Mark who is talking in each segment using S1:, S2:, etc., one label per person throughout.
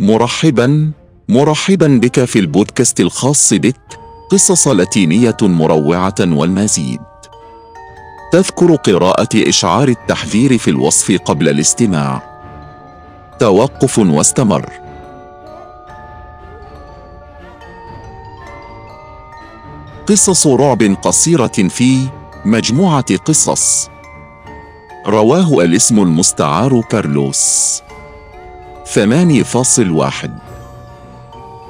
S1: مرحبا مرحبا بك في البودكاست الخاص بك قصص لاتينية مروعة والمزيد. تذكر قراءة إشعار التحذير في الوصف قبل الاستماع. توقف واستمر. قصص رعب قصيرة في مجموعة قصص. رواه الاسم المستعار كارلوس. ثماني فاصل واحد.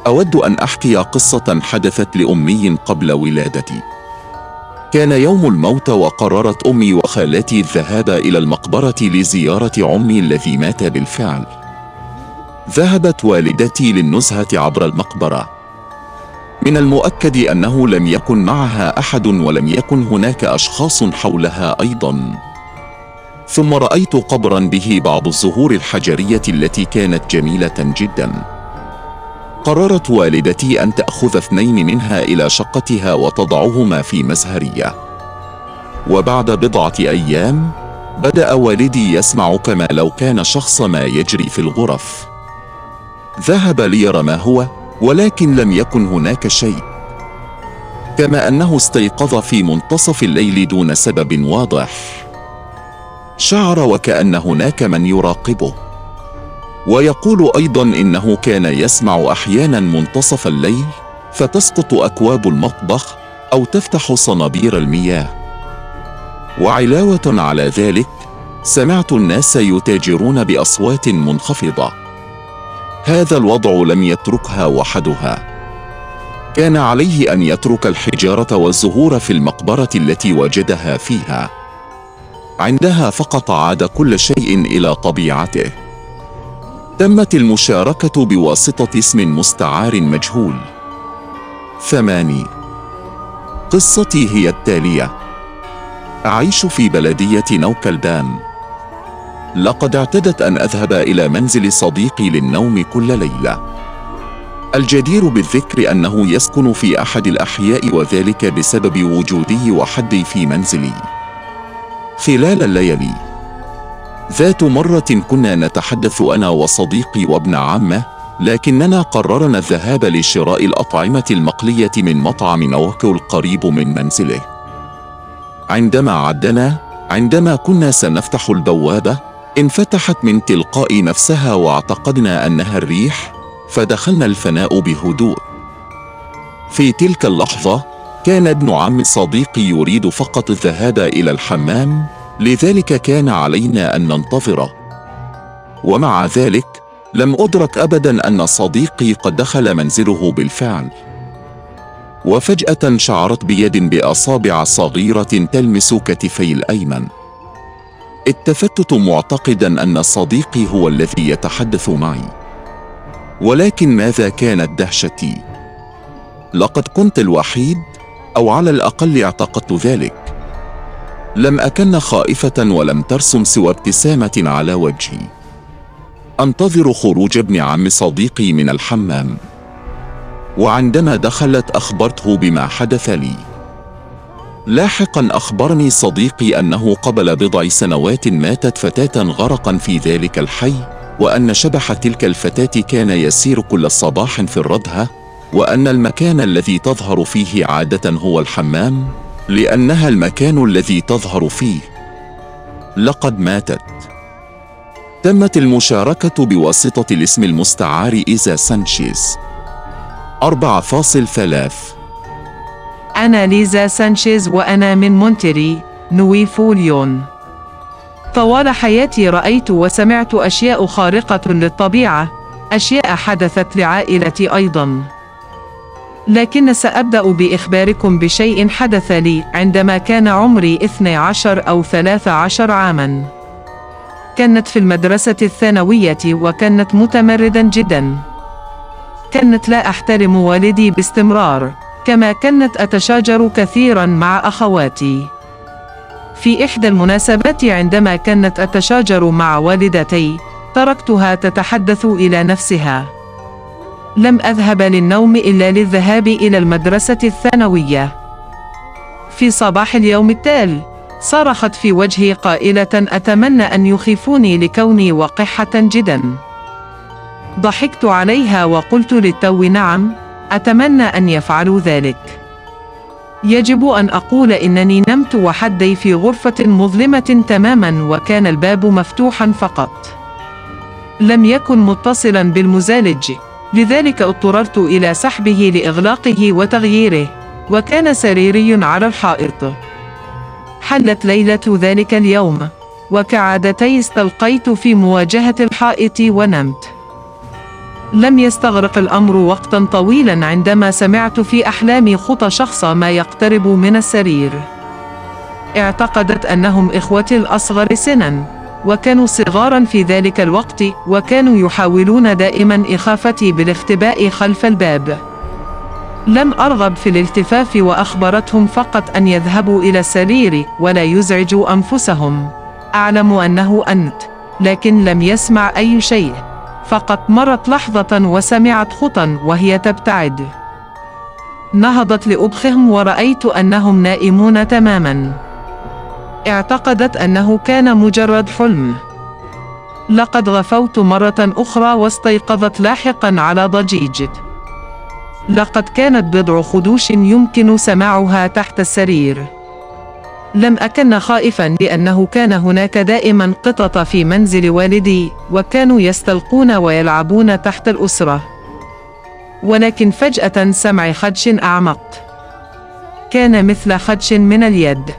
S1: أود أن أحكي قصة حدثت لأمي قبل ولادتي. كان يوم الموت وقررت أمي وخالتي الذهاب إلى المقبرة لزيارة عمي الذي مات بالفعل. ذهبت والدتي للنزهة عبر المقبرة. من المؤكد أنه لم يكن معها أحد ولم يكن هناك أشخاص حولها أيضاً. ثم رأيت قبرا به بعض الزهور الحجرية التي كانت جميلة جدا. قررت والدتي أن تأخذ اثنين منها إلى شقتها وتضعهما في مزهرية. وبعد بضعة أيام بدأ والدي يسمع كما لو كان شخص ما يجري في الغرف. ذهب ليرى ما هو ولكن لم يكن هناك شيء. كما أنه استيقظ في منتصف الليل دون سبب واضح. شعر وكأن هناك من يراقبه. ويقول أيضا إنه كان يسمع أحيانا منتصف الليل فتسقط أكواب المطبخ أو تفتح صنابير المياه. وعلاوة على ذلك سمعت الناس يتاجرون بأصوات منخفضة. هذا الوضع لم يتركها وحدها. كان عليه أن يترك الحجارة والزهور في المقبرة التي وجدها فيها. عندها فقط عاد كل شيء إلى طبيعته. تمت المشاركة بواسطة اسم مستعار مجهول. ثماني قصتي هي التالية. أعيش في بلدية نوكلدان. لقد اعتدت أن أذهب إلى منزل صديقي للنوم كل ليلة. الجدير بالذكر أنه يسكن في أحد الأحياء وذلك بسبب وجودي وحدي في منزلي. خلال الليالي ذات مرة كنا نتحدث أنا وصديقي وابن عمه لكننا قررنا الذهاب لشراء الأطعمة المقلية من مطعم نوكو القريب من منزله. عندما عدنا عندما كنا سنفتح البوابة انفتحت من تلقاء نفسها واعتقدنا أنها الريح فدخلنا الفناء بهدوء. في تلك اللحظة كان ابن عم صديقي يريد فقط الذهاب إلى الحمام لذلك كان علينا أن ننتظره. ومع ذلك لم أدرك ابدا أن صديقي قد دخل منزله بالفعل. وفجأة شعرت بيد بأصابع صغيرة تلمس كتفي الأيمن. التفتت معتقدا أن صديقي هو الذي يتحدث معي. ولكن ماذا كانت دهشتي؟ لقد كنت الوحيد أو على الأقل اعتقدت ذلك. لم أكن خائفة ولم ترسم سوى ابتسامة على وجهي. أنتظر خروج ابن عم صديقي من الحمام. وعندما دخلت أخبرته بما حدث لي. لاحقا أخبرني صديقي أنه قبل بضع سنوات ماتت فتاة غرقا في ذلك الحي وأن شبح تلك الفتاة كان يسير كل صباح في الردهة وأن المكان الذي تظهر فيه عادة هو الحمام لأنها المكان الذي تظهر فيه. لقد ماتت. تمت المشاركة بواسطة الاسم المستعار إيزا سانشيز. 4.3
S2: أنا ليزا سانشيز وأنا من مونتيري نويفو ليون. طوال حياتي رأيت وسمعت أشياء خارقة للطبيعة أشياء حدثت لعائلتي أيضاً. لكن سأبدأ بإخباركم بشيء حدث لي عندما كان عمري 12 أو 13 عاماً. كانت في المدرسة الثانوية وكانت متمردة جداً. كانت لا أحترم والدي باستمرار، كما كانت أتشاجر كثيراً مع أخواتي. في إحدى المناسبات عندما كانت أتشاجر مع والدتي، تركتها تتحدث إلى نفسها. لم أذهب للنوم إلا للذهاب إلى المدرسة الثانوية. في صباح اليوم التالي، صرخت في وجهي قائلة أتمنى أن يخيفوني لكوني وقحة جدا. ضحكت عليها وقلت للتو نعم أتمنى أن يفعلوا ذلك يجب أن أقول إنني نمت وحدي في غرفة مظلمة تماما وكان الباب مفتوحا فقط لم يكن متصلا بالمزالج لذلك اضطررت إلى سحبه لإغلاقه وتغييره وكان سريري على الحائط. حلت ليلة ذلك اليوم وكعادتي استلقيت في مواجهة الحائط ونمت. لم يستغرق الأمر وقتا طويلا عندما سمعت في احلامي خطى شخص ما يقترب من السرير. اعتقدت أنهم إخوتي الأصغر سنا. وكانوا صغارا في ذلك الوقت وكانوا يحاولون دائما إخافتي بالاختباء خلف الباب لم أرغب في الالتفاف وأخبرتهم فقط أن يذهبوا إلى السرير ولا يزعجوا أنفسهم أعلم أنه أنت لكن لم يسمع أي شيء فقط مرت لحظة وسمعت خطا وهي تبتعد. نهضت لأبخهم ورأيت أنهم نائمون تماما. اعتقدت أنه كان مجرد حلم. لقد غفوت مرة أخرى واستيقظت لاحقا على ضجيج. لقد كانت بضع خدوش يمكن سماعها تحت السرير. لم أكن خائفا لأنه كان هناك دائما قطط في منزل والدي وكانوا يستلقون ويلعبون تحت الأسرة ولكن فجأة سمع خدش أعمق كان مثل خدش من اليد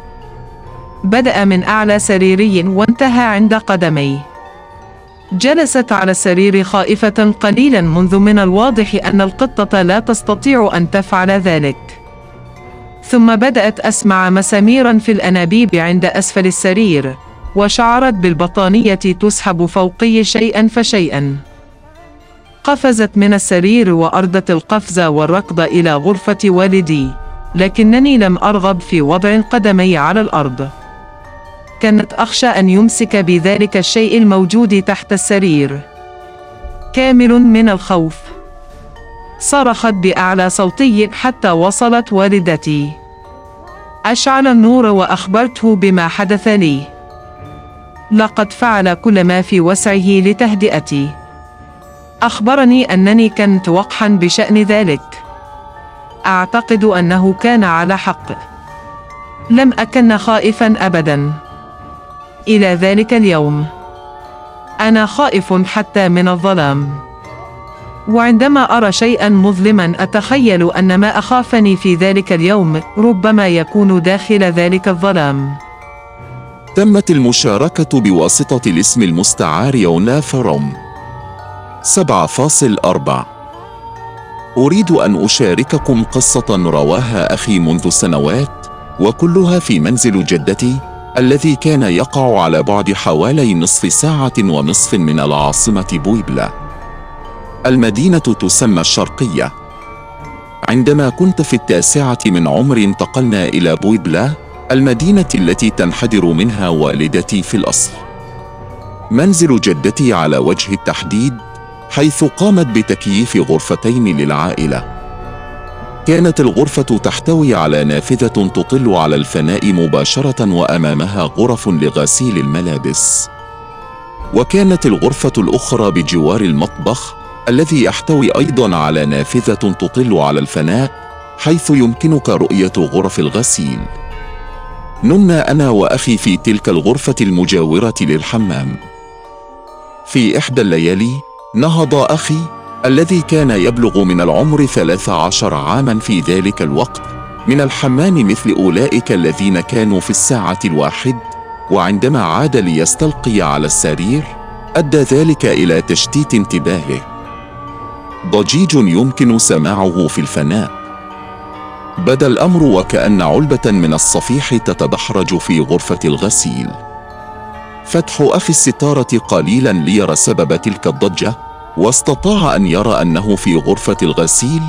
S2: بدأ من أعلى سريري وانتهى عند قدمي. جلست على السرير خائفة قليلا منذ من الواضح أن القطة لا تستطيع أن تفعل ذلك. ثم بدأت أسمع مساميرا في الأنابيب عند أسفل السرير وشعرت بالبطانية تسحب فوقي شيئا فشيئا. قفزت من السرير وأردت القفز والركض إلى غرفة والدي لكنني لم أرغب في وضع قدمي على الأرض. كانت أخشى أن يمسك بذلك الشيء الموجود تحت السرير. كامل من الخوف. صرخت بأعلى صوتي حتى وصلت والدتي. أشعل النور وأخبرته بما حدث لي. لقد فعل كل ما في وسعه لتهدئتي. أخبرني أنني كنت وقحا بشأن ذلك. أعتقد أنه كان على حق. لم أكن خائفا أبدا. إلى ذلك اليوم. أنا خائف حتى من الظلام. وعندما أرى شيئا مظلما أتخيل أن ما أخافني في ذلك اليوم ربما يكون داخل ذلك الظلام.
S1: تمت المشاركة بواسطة الاسم المستعار يونا فروم. 7.4 أريد أن أشارككم قصة رواها أخي منذ سنوات وكلها في منزل جدتي. الذي كان يقع على بعد حوالي نصف ساعة ونصف من العاصمة بويبلا. المدينة تسمى الشرقية. عندما كنت في التاسعة من عمري انتقلنا إلى بويبلا المدينة التي تنحدر منها والدتي في الأصل. منزل جدتي على وجه التحديد حيث قامت بتكييف غرفتين للعائلة. كانت الغرفة تحتوي على نافذة تطل على الفناء مباشرة وأمامها غرف لغسيل الملابس. وكانت الغرفة الأخرى بجوار المطبخ الذي يحتوي أيضا على نافذة تطل على الفناء حيث يمكنك رؤية غرف الغسيل. نمنا أنا وأخي في تلك الغرفة المجاورة للحمام. في إحدى الليالي نهض أخي الذي كان يبلغ من العمر ثلاث عشر عاما في ذلك الوقت من الحمام مثل أولئك الذين كانوا في الساعة الواحد وعندما عاد ليستلقي على السرير أدى ذلك إلى تشتيت انتباهه. ضجيج يمكن سماعه في الفناء. بدا الأمر وكأن علبة من الصفيح تتدحرج في غرفة الغسيل. فتح أخي الستارة قليلا ليرى سبب تلك الضجة واستطاع أن يرى أنه في غرفة الغسيل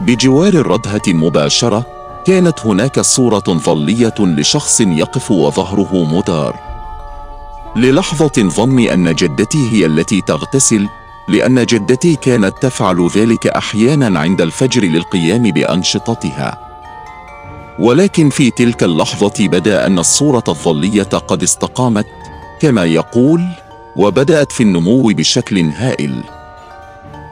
S1: بجوار الردهة المباشره كانت هناك صورة ظلية لشخص يقف وظهره مدار. للحظة ظني أن جدتي هي التي تغتسل لأن جدتي كانت تفعل ذلك أحيانا عند الفجر للقيام بأنشطتها. ولكن في تلك اللحظة بدأ أن الصورة الظلية قد استقامت كما يقول وبدأت في النمو بشكل هائل.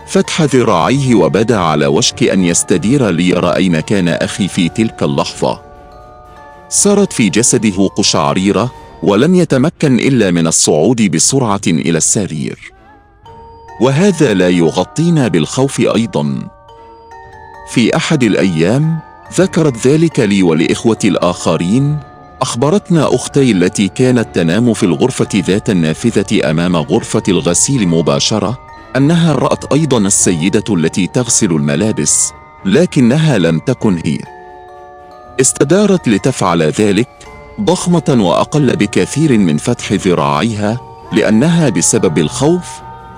S1: فتح ذراعيه وبدأ على وشك أن يستدير ليرى أين كان أخي في تلك اللحظة. سارت في جسده قشعريرة ولم يتمكن إلا من الصعود بسرعة إلى السرير. وهذا لا يغطينا بالخوف أيضا. في أحد الأيام ذكرت ذلك لي ولإخوتي الآخرين أخبرتنا أختي التي كانت تنام في الغرفة ذات النافذة أمام غرفة الغسيل مباشرة أنها رأت أيضا السيدة التي تغسل الملابس لكنها لم تكن هي. استدارت لتفعل ذلك ضخمة وأقل بكثير من فتح ذراعيها لأنها بسبب الخوف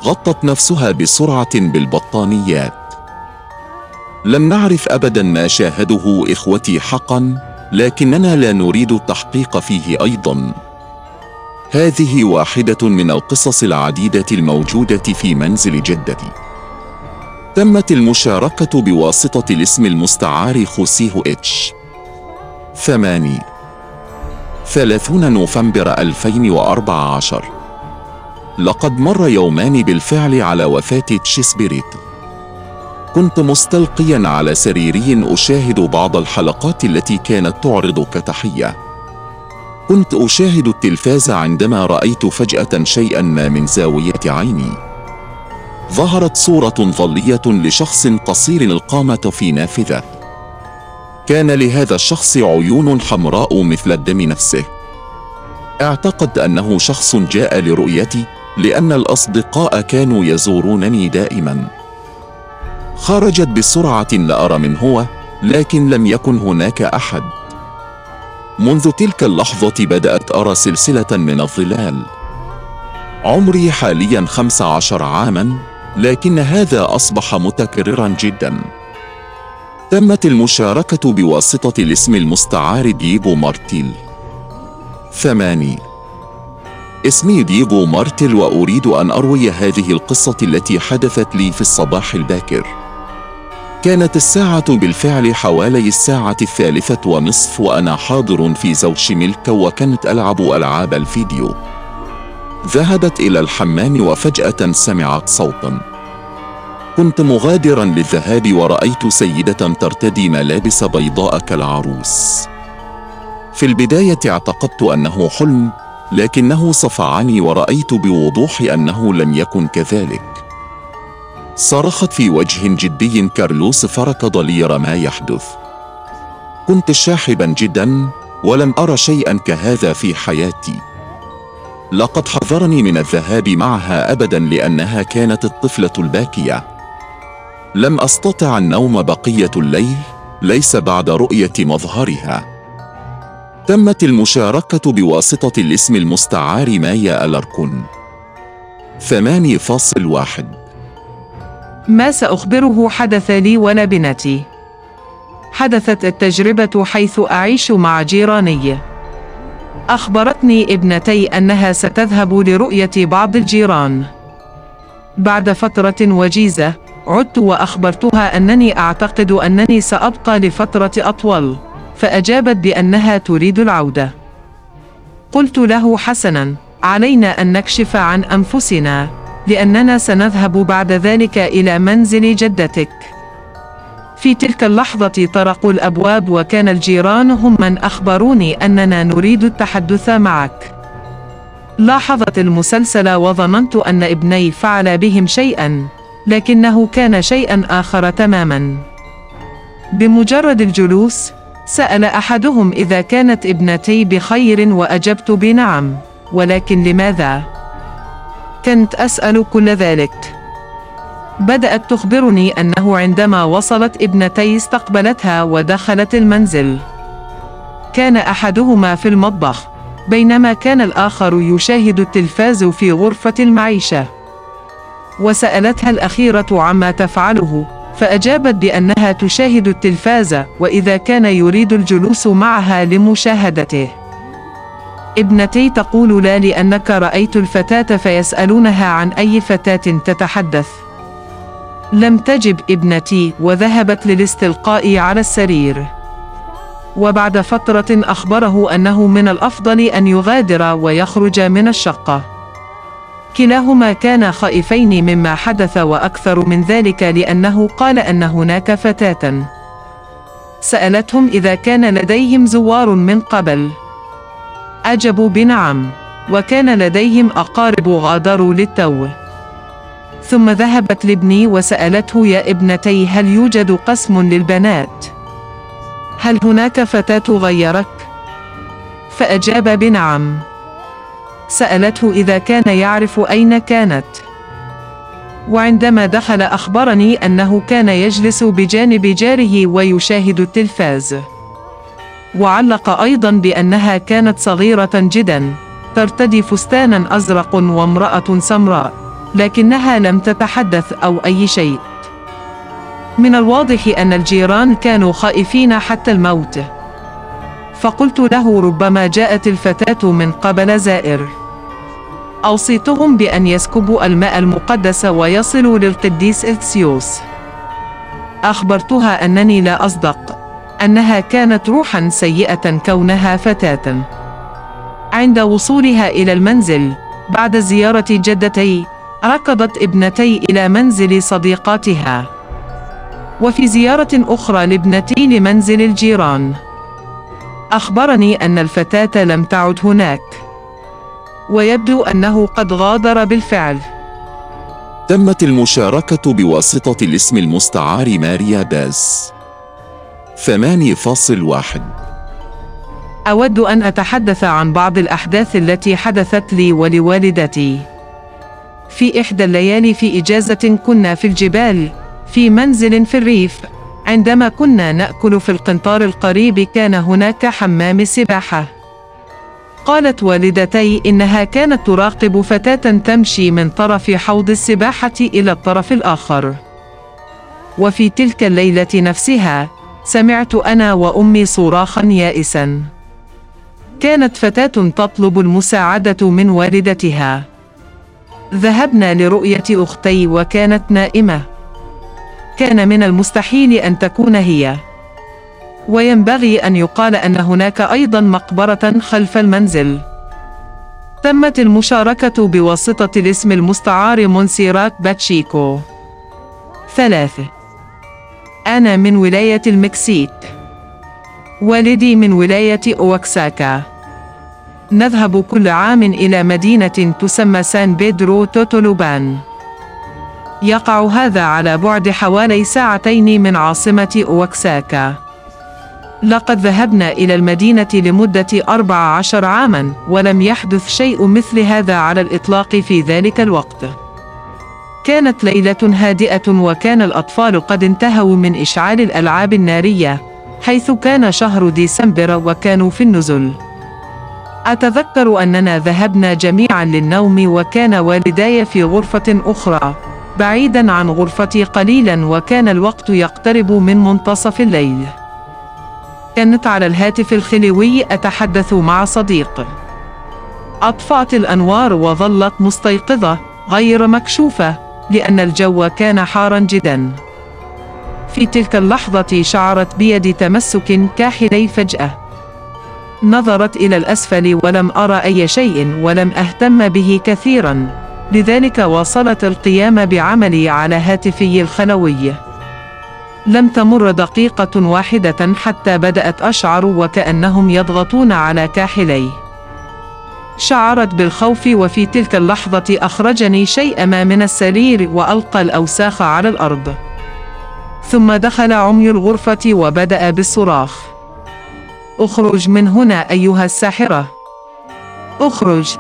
S1: غطت نفسها بسرعة بالبطانيات. لم نعرف أبدا ما شاهده إخوتي حقا لكننا لا نريد التحقيق فيه أيضا. هذه واحدة من القصص العديدة الموجودة في منزل جدتي. تمت المشاركة بواسطة الاسم المستعار خوسيه اتش ثماني ثلاثون نوفمبر 2014 لقد مر يومان بالفعل على وفاة تشيسبيريتو كنت مستلقيا على سريري أشاهد بعض الحلقات التي كانت تعرض كتحية كنت أشاهد التلفاز عندما رأيت فجأة شيئا ما من زاوية عيني. ظهرت صورة ظلية لشخص قصير القامة في نافذة. كان لهذا الشخص عيون حمراء مثل الدم نفسه. أعتقد أنه شخص جاء لرؤيتي لأن الأصدقاء كانوا يزورونني دائما. خرجت بسرعة لارى من هو لكن لم يكن هناك أحد. منذ تلك اللحظة بدأت أرى سلسلة من الظلال. عمري حاليا خمس عشر عاما لكن هذا أصبح متكررا جدا. تمت المشاركة بواسطة الاسم المستعار دييغو مارتيل. ثماني اسمي دييغو مارتيل وأريد أن أروي هذه القصة التي حدثت لي في الصباح الباكر. كانت الساعة بالفعل حوالي الساعة الثالثة ونصف وأنا حاضر في زوج ملك وكنت ألعب ألعاب الفيديو ذهبت إلى الحمام وفجأة سمعت صوتاً كنت مغادرا للذهاب ورأيت سيدة ترتدي ملابس بيضاء كالعروس. في البداية اعتقدت أنه حلم، لكنه صفعني ورأيت بوضوح أنه لم يكن كذلك. صرخت في وجه جدي كارلوس فركض ليرى ما يحدث. كنت شاحبا جدا ولم أرى شيئا كهذا في حياتي. لقد حذرني من الذهاب معها ابدا لأنها كانت الطفلة الباكية لم أستطع النوم بقية الليل ليس بعد رؤية مظهرها تمت المشاركة بواسطة الاسم المستعار مايا فاصل واحد
S2: ما سأخبره حدث لي ولبنتي. حدثت التجربة حيث أعيش مع جيراني. أخبرتني ابنتي أنها ستذهب لرؤية بعض الجيران. بعد فترة وجيزة عدت وأخبرتها أنني أعتقد أنني سأبقى لفترة أطول فأجابت بأنها تريد العودة. قلت له حسنا علينا أن نكشف عن أنفسنا. لأننا سنذهب بعد ذلك إلى منزل جدتك. في تلك اللحظة طرقوا الأبواب وكان الجيران هم من أخبروني أننا نريد التحدث معك. لاحظت المسلسل وظننت أن ابني فعل بهم شيئا لكنه كان شيئا آخر تماما. بمجرد الجلوس سأل أحدهم إذا كانت ابنتي بخير وأجبت بنعم ولكن لماذا؟ كنت أسأل كل ذلك. بدأت تخبرني أنه عندما وصلت ابنتي استقبلتها ودخلت المنزل. كان أحدهما في المطبخ بينما كان الآخر يشاهد التلفاز في غرفة المعيشة. وسألتها الأخيرة عما تفعله فأجابت بأنها تشاهد التلفاز وإذا كان يريد الجلوس معها لمشاهدته. ابنتي تقول لا لأنك رأيت الفتاة فيسألونها عن أي فتاة تتحدث. لم تجب ابنتي وذهبت للاستلقاء على السرير. وبعد فترة أخبره أنه من الأفضل أن يغادر ويخرج من الشقة. كلاهما كانا خائفين مما حدث وأكثر من ذلك لأنه قال أن هناك فتاة. سألتهم إذا كان لديهم زوار من قبل. أجبوا بنعم وكان لديهم أقارب غادروا للتو ثم ذهبت لابني وسألته يا ابنتي هل يوجد قسم للبنات؟ هل هناك فتاة غيرك؟ فأجاب بنعم سألته إذا كان يعرف أين كانت وعندما دخل أخبرني أنه كان يجلس بجانب جاره ويشاهد التلفاز وعلق أيضا بأنها كانت صغيرة جدا ترتدي فستانا أزرق وامرأة سمراء لكنها لم تتحدث أو أي شيء. من الواضح أن الجيران كانوا خائفين حتى الموت. فقلت له ربما جاءت الفتاة من قبل زائر. أوصيتهم بأن يسكبوا الماء المقدس ويصلوا للقديس إلسيوس. أخبرتها أنني لا أصدق. أنها كانت روحا سيئة كونها فتاة. عند وصولها إلى المنزل بعد زيارة جدتي ركضت ابنتي إلى منزل صديقاتها. وفي زيارة أخرى لابنتي لمنزل الجيران. أخبرني أن الفتاة لم تعد هناك. ويبدو أنه قد غادر بالفعل.
S1: تمت المشاركة بواسطة الاسم المستعار ماريا باز. 8.1
S2: أود أن أتحدث عن بعض الأحداث التي حدثت لي ولوالدتي. في إحدى الليالي في إجازة كنا في الجبال في منزل في الريف عندما كنا نأكل في القنطار القريب كان هناك حمام سباحة. قالت والدتي إنها كانت تراقب فتاة تمشي من طرف حوض السباحة إلى الطرف الآخر. وفي تلك الليلة نفسها سمعت أنا وأمي صراخا يائسا. كانت فتاة تطلب المساعدة من والدتها. ذهبنا لرؤية أختي وكانت نائمة. كان من المستحيل أن تكون هي. وينبغي أن يقال أن هناك أيضا مقبرة خلف المنزل. تمت المشاركة بواسطة الاسم المستعار مونسيرات باتشيكو. ثلاثة. أنا من ولاية المكسيك. والدي من ولاية أوكساكا. نذهب كل عام إلى مدينة تسمى سان بيدرو توتولوبان. يقع هذا على بعد حوالي ساعتين من عاصمة أوكساكا. لقد ذهبنا إلى المدينة لمدة أربع عشر عاما ولم يحدث شيء مثل هذا على الإطلاق في ذلك الوقت. كانت ليلة هادئة وكان الأطفال قد انتهوا من إشعال الألعاب النارية حيث كان شهر ديسمبر وكانوا في النزل. أتذكر أننا ذهبنا جميعا للنوم وكان والداي في غرفة أخرى بعيدا عن غرفتي قليلا وكان الوقت يقترب من منتصف الليل. كانت على الهاتف الخلوي أتحدث مع صديق. أطفأت الأنوار وظلت مستيقظة غير مكشوفة. لأن الجو كان حارا جدا. في تلك اللحظة شعرت بيدي تمسك كاحلي فجأة. نظرت إلى الأسفل ولم أرى أي شيء ولم أهتم به كثيرا. لذلك واصلت القيام بعملي على هاتفي الخلوي. لم تمر دقيقة واحدة حتى بدأت أشعر وكأنهم يضغطون على كاحلي. شعرت بالخوف وفي تلك اللحظة أخرجني شيء ما من السرير وألقى الأوساخ على الأرض. ثم دخل عمي الغرفة وبدأ بالصراخ. اخرج من هنا أيها الساحرة. اخرج.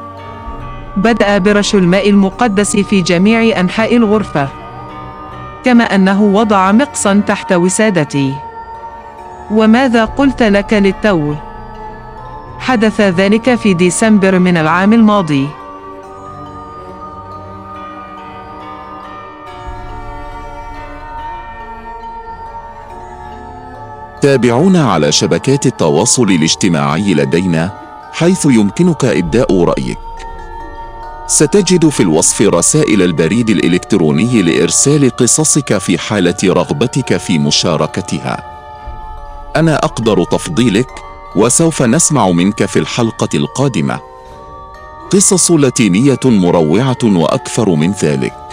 S2: بدأ برش الماء المقدس في جميع أنحاء الغرفة. كما أنه وضع مقصا تحت وسادتي. وماذا قلت لك للتو؟ حدث ذلك في ديسمبر من العام الماضي
S1: تابعونا على شبكات التواصل الاجتماعي لدينا حيث يمكنك إبداء رأيك ستجد في الوصف رسائل البريد الإلكتروني لإرسال قصصك في حالة رغبتك في مشاركتها. أنا أقدر تفضيلك وسوف نسمع منك في الحلقة القادمة. قصص لاتينية مروعة وأكثر من ذلك